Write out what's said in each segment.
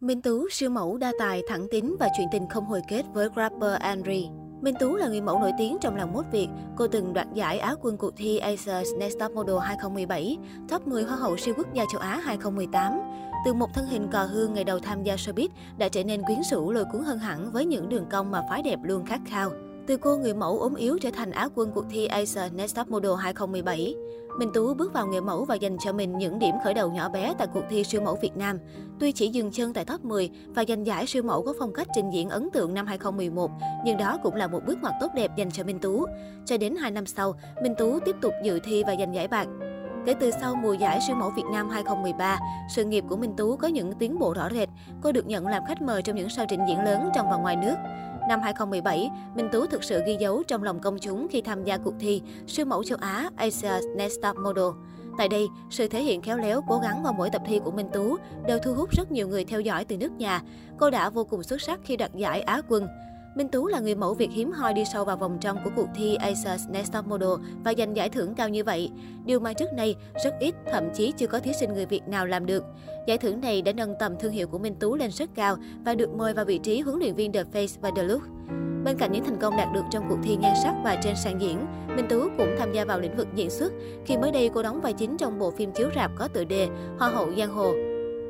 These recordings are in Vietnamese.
Minh Tú siêu mẫu đa tài, thẳng tính và chuyện tình không hồi kết với rapper Henry. Minh Tú là người mẫu nổi tiếng trong làng mốt Việt. Cô từng đoạt giải Á quân cuộc thi Asia's Next Top Model 2017, top 10 Hoa hậu siêu quốc gia châu Á 2018. Từ một thân hình cò hương ngày đầu tham gia showbiz đã trở nên quyến rũ lôi cuốn hơn hẳn với những đường cong mà phái đẹp luôn khát khao. Từ cô người mẫu ốm yếu trở thành Á quân cuộc thi Asia Next Top Model 2017. Minh Tú bước vào nghề mẫu và dành cho mình những điểm khởi đầu nhỏ bé tại cuộc thi siêu mẫu Việt Nam. Tuy chỉ dừng chân tại top 10 và giành giải siêu mẫu có phong cách trình diễn ấn tượng năm 2011, nhưng đó cũng là một bước ngoặt tốt đẹp dành cho Minh Tú. Cho đến 2 năm sau, Minh Tú tiếp tục dự thi và giành giải bạc. Kể từ sau mùa giải siêu mẫu Việt Nam 2013, sự nghiệp của Minh Tú có những tiến bộ rõ rệt. Cô được nhận làm khách mời trong những show trình diễn lớn trong và ngoài nước. Năm 2017, Minh Tú thực sự ghi dấu trong lòng công chúng khi tham gia cuộc thi siêu mẫu châu Á Asia's Next Top Model. Tại đây, sự thể hiện khéo léo, cố gắng vào mỗi tập thi của Minh Tú đều thu hút rất nhiều người theo dõi từ nước nhà. Cô đã vô cùng xuất sắc khi đoạt giải Á quân. Minh Tú là người mẫu Việt hiếm hoi đi sâu vào vòng trong của cuộc thi Asia's Next Top Model và giành giải thưởng cao như vậy. Điều mà trước nay rất ít, thậm chí chưa có thí sinh người Việt nào làm được. Giải thưởng này đã nâng tầm thương hiệu của Minh Tú lên rất cao và được mời vào vị trí huấn luyện viên The Face và The Look. Bên cạnh những thành công đạt được trong cuộc thi nhan sắc và trên sàn diễn, Minh Tú cũng tham gia vào lĩnh vực diễn xuất khi mới đây cô đóng vai chính trong bộ phim chiếu rạp có tựa đề Hoa hậu giang hồ.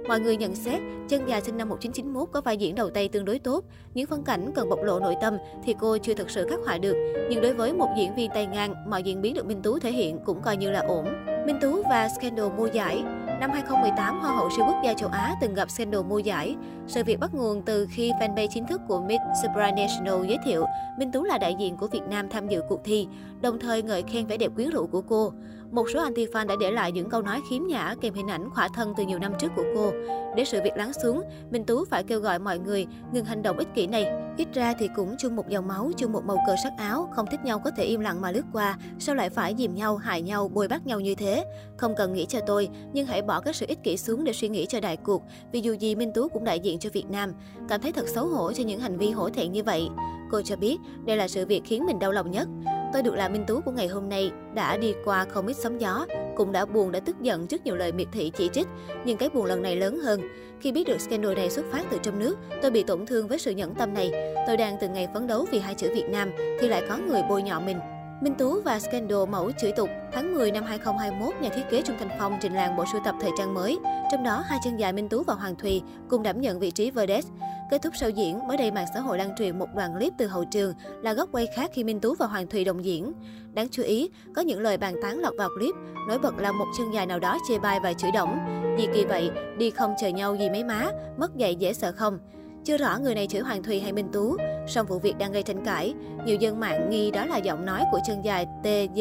Mọi người nhận xét, chân dài sinh năm 1991 có vai diễn đầu tay tương đối tốt. Những phân cảnh cần bộc lộ nội tâm thì cô chưa thực sự khắc họa được. Nhưng đối với một diễn viên tay ngang, mọi diễn biến được Minh Tú thể hiện cũng coi như là ổn. Minh Tú và Scandal mua giải Năm 2018, Hoa hậu siêu quốc gia châu Á từng gặp scandal mua giải. Sự việc bắt nguồn từ khi fanpage chính thức của Miss Supranational giới thiệu Minh Tú là đại diện của Việt Nam tham dự cuộc thi, đồng thời ngợi khen vẻ đẹp quyến rũ của cô. Một số anti-fan đã để lại những câu nói khiếm nhã kèm hình ảnh khỏa thân từ nhiều năm trước của cô. Để sự việc lắng xuống, Minh Tú phải kêu gọi mọi người ngừng hành động ích kỷ này. Ít ra thì cũng chung một dòng máu, chung một màu cờ sắc áo, không thích nhau có thể im lặng mà lướt qua, sao lại phải dìm nhau, hại nhau, bôi bắt nhau như thế? Không cần nghĩ cho tôi, nhưng hãy bỏ các sự ích kỷ xuống để suy nghĩ cho đại cuộc, vì dù gì Minh Tú cũng đại diện cho Việt Nam. Cảm thấy thật xấu hổ cho những hành vi hổ thẹn như vậy. Cô cho biết đây là sự việc khiến mình đau lòng nhất. Tôi được làm minh tú của ngày hôm nay, đã đi qua không ít sóng gió, cũng đã buồn đã tức giận trước nhiều lời miệt thị chỉ trích, nhưng cái buồn lần này lớn hơn. Khi biết được scandal này xuất phát từ trong nước, tôi bị tổn thương với sự nhẫn tâm này. Tôi đang từng ngày phấn đấu vì hai chữ Việt Nam, thì lại có người bôi nhọ mình. Minh Tú và Scandal mẫu chửi tục. Tháng 10 năm 2021, nhà thiết kế Trung Thành Phong trình làng bộ sưu tập thời trang mới. Trong đó, hai chân dài Minh Tú và Hoàng Thùy cùng đảm nhận vị trí Verdes. Kết thúc sau diễn, mới đây mạng xã hội lan truyền một đoạn clip từ hậu trường là góc quay khác khi Minh Tú và Hoàng Thùy đồng diễn. Đáng chú ý, có những lời bàn tán lọt vào clip, nổi bật là một chân dài nào đó chê bai và chửi động. Gì kỳ vậy, đi không chờ nhau gì mấy má, mất dạy dễ sợ không? Chưa rõ người này chửi Hoàng Thùy hay Minh Tú, song vụ việc đang gây tranh cãi. Nhiều dân mạng nghi đó là giọng nói của chân dài TG,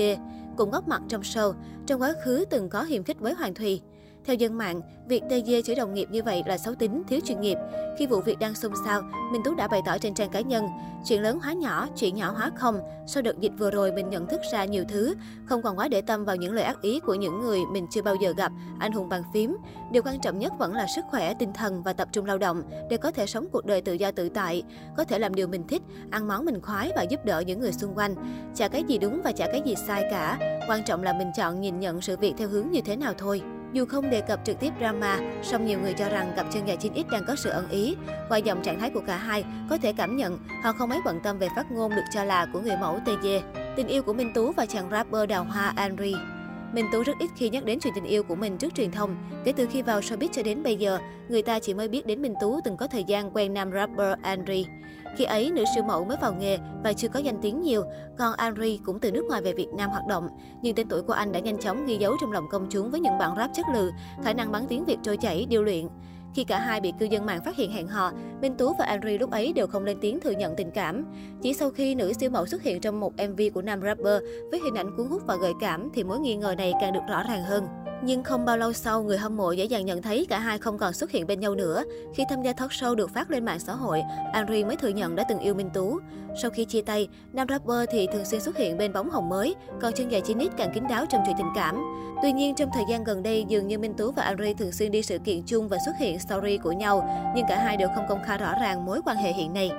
cùng góp mặt trong show, trong quá khứ từng có hiềm khích với Hoàng Thùy. Theo dân mạng, việc TG chửi đồng nghiệp như vậy là xấu tính, thiếu chuyên nghiệp. Khi vụ việc đang xôn xao, Minh Tú đã bày tỏ trên trang cá nhân, chuyện lớn hóa nhỏ, chuyện nhỏ hóa không. Sau đợt dịch vừa rồi mình nhận thức ra nhiều thứ, không còn quá để tâm vào những lời ác ý của những người mình chưa bao giờ gặp, anh hùng bàn phím. Điều quan trọng nhất vẫn là sức khỏe, tinh thần và tập trung lao động để có thể sống cuộc đời tự do tự tại, có thể làm điều mình thích, ăn món mình khoái và giúp đỡ những người xung quanh. Chả cái gì đúng và chả cái gì sai cả, quan trọng là mình chọn nhìn nhận sự việc theo hướng như thế nào thôi. Dù không đề cập trực tiếp drama, song nhiều người cho rằng cặp chân dài 9X đang có sự ẩn ý. Qua dòng trạng thái của cả hai, có thể cảm nhận họ không mấy bận tâm về phát ngôn được cho là của người mẫu TG. Tình yêu của Minh Tú và chàng rapper đào hoa Henry Minh Tú rất ít khi nhắc đến chuyện tình yêu của mình trước truyền thông. Kể từ khi vào showbiz cho đến bây giờ, người ta chỉ mới biết đến Minh Tú từng có thời gian quen nam rapper Henry. Khi ấy, nữ siêu mẫu mới vào nghề và chưa có danh tiếng nhiều, còn Henry cũng từ nước ngoài về Việt Nam hoạt động. Nhưng tên tuổi của anh đã nhanh chóng ghi dấu trong lòng công chúng với những bản rap chất lự, khả năng bắn tiếng Việt trôi chảy, điêu luyện. Khi cả hai bị cư dân mạng phát hiện hẹn hò, Minh Tú và Henry lúc ấy đều không lên tiếng thừa nhận tình cảm. Chỉ sau khi nữ siêu mẫu xuất hiện trong một MV của nam rapper với hình ảnh cuốn hút và gợi cảm thì mối nghi ngờ này càng được rõ ràng hơn. Nhưng không bao lâu sau, người hâm mộ dễ dàng nhận thấy cả hai không còn xuất hiện bên nhau nữa. Khi tham gia talk show được phát lên mạng xã hội, Henry mới thừa nhận đã từng yêu Minh Tú. Sau khi chia tay, nam rapper thì thường xuyên xuất hiện bên bóng hồng mới, còn chân dài 9 càng kín đáo trong chuyện tình cảm. Tuy nhiên, trong thời gian gần đây, dường như Minh Tú và Henry thường xuyên đi sự kiện chung và xuất hiện story của nhau, nhưng cả hai đều không công khai rõ ràng mối quan hệ hiện nay.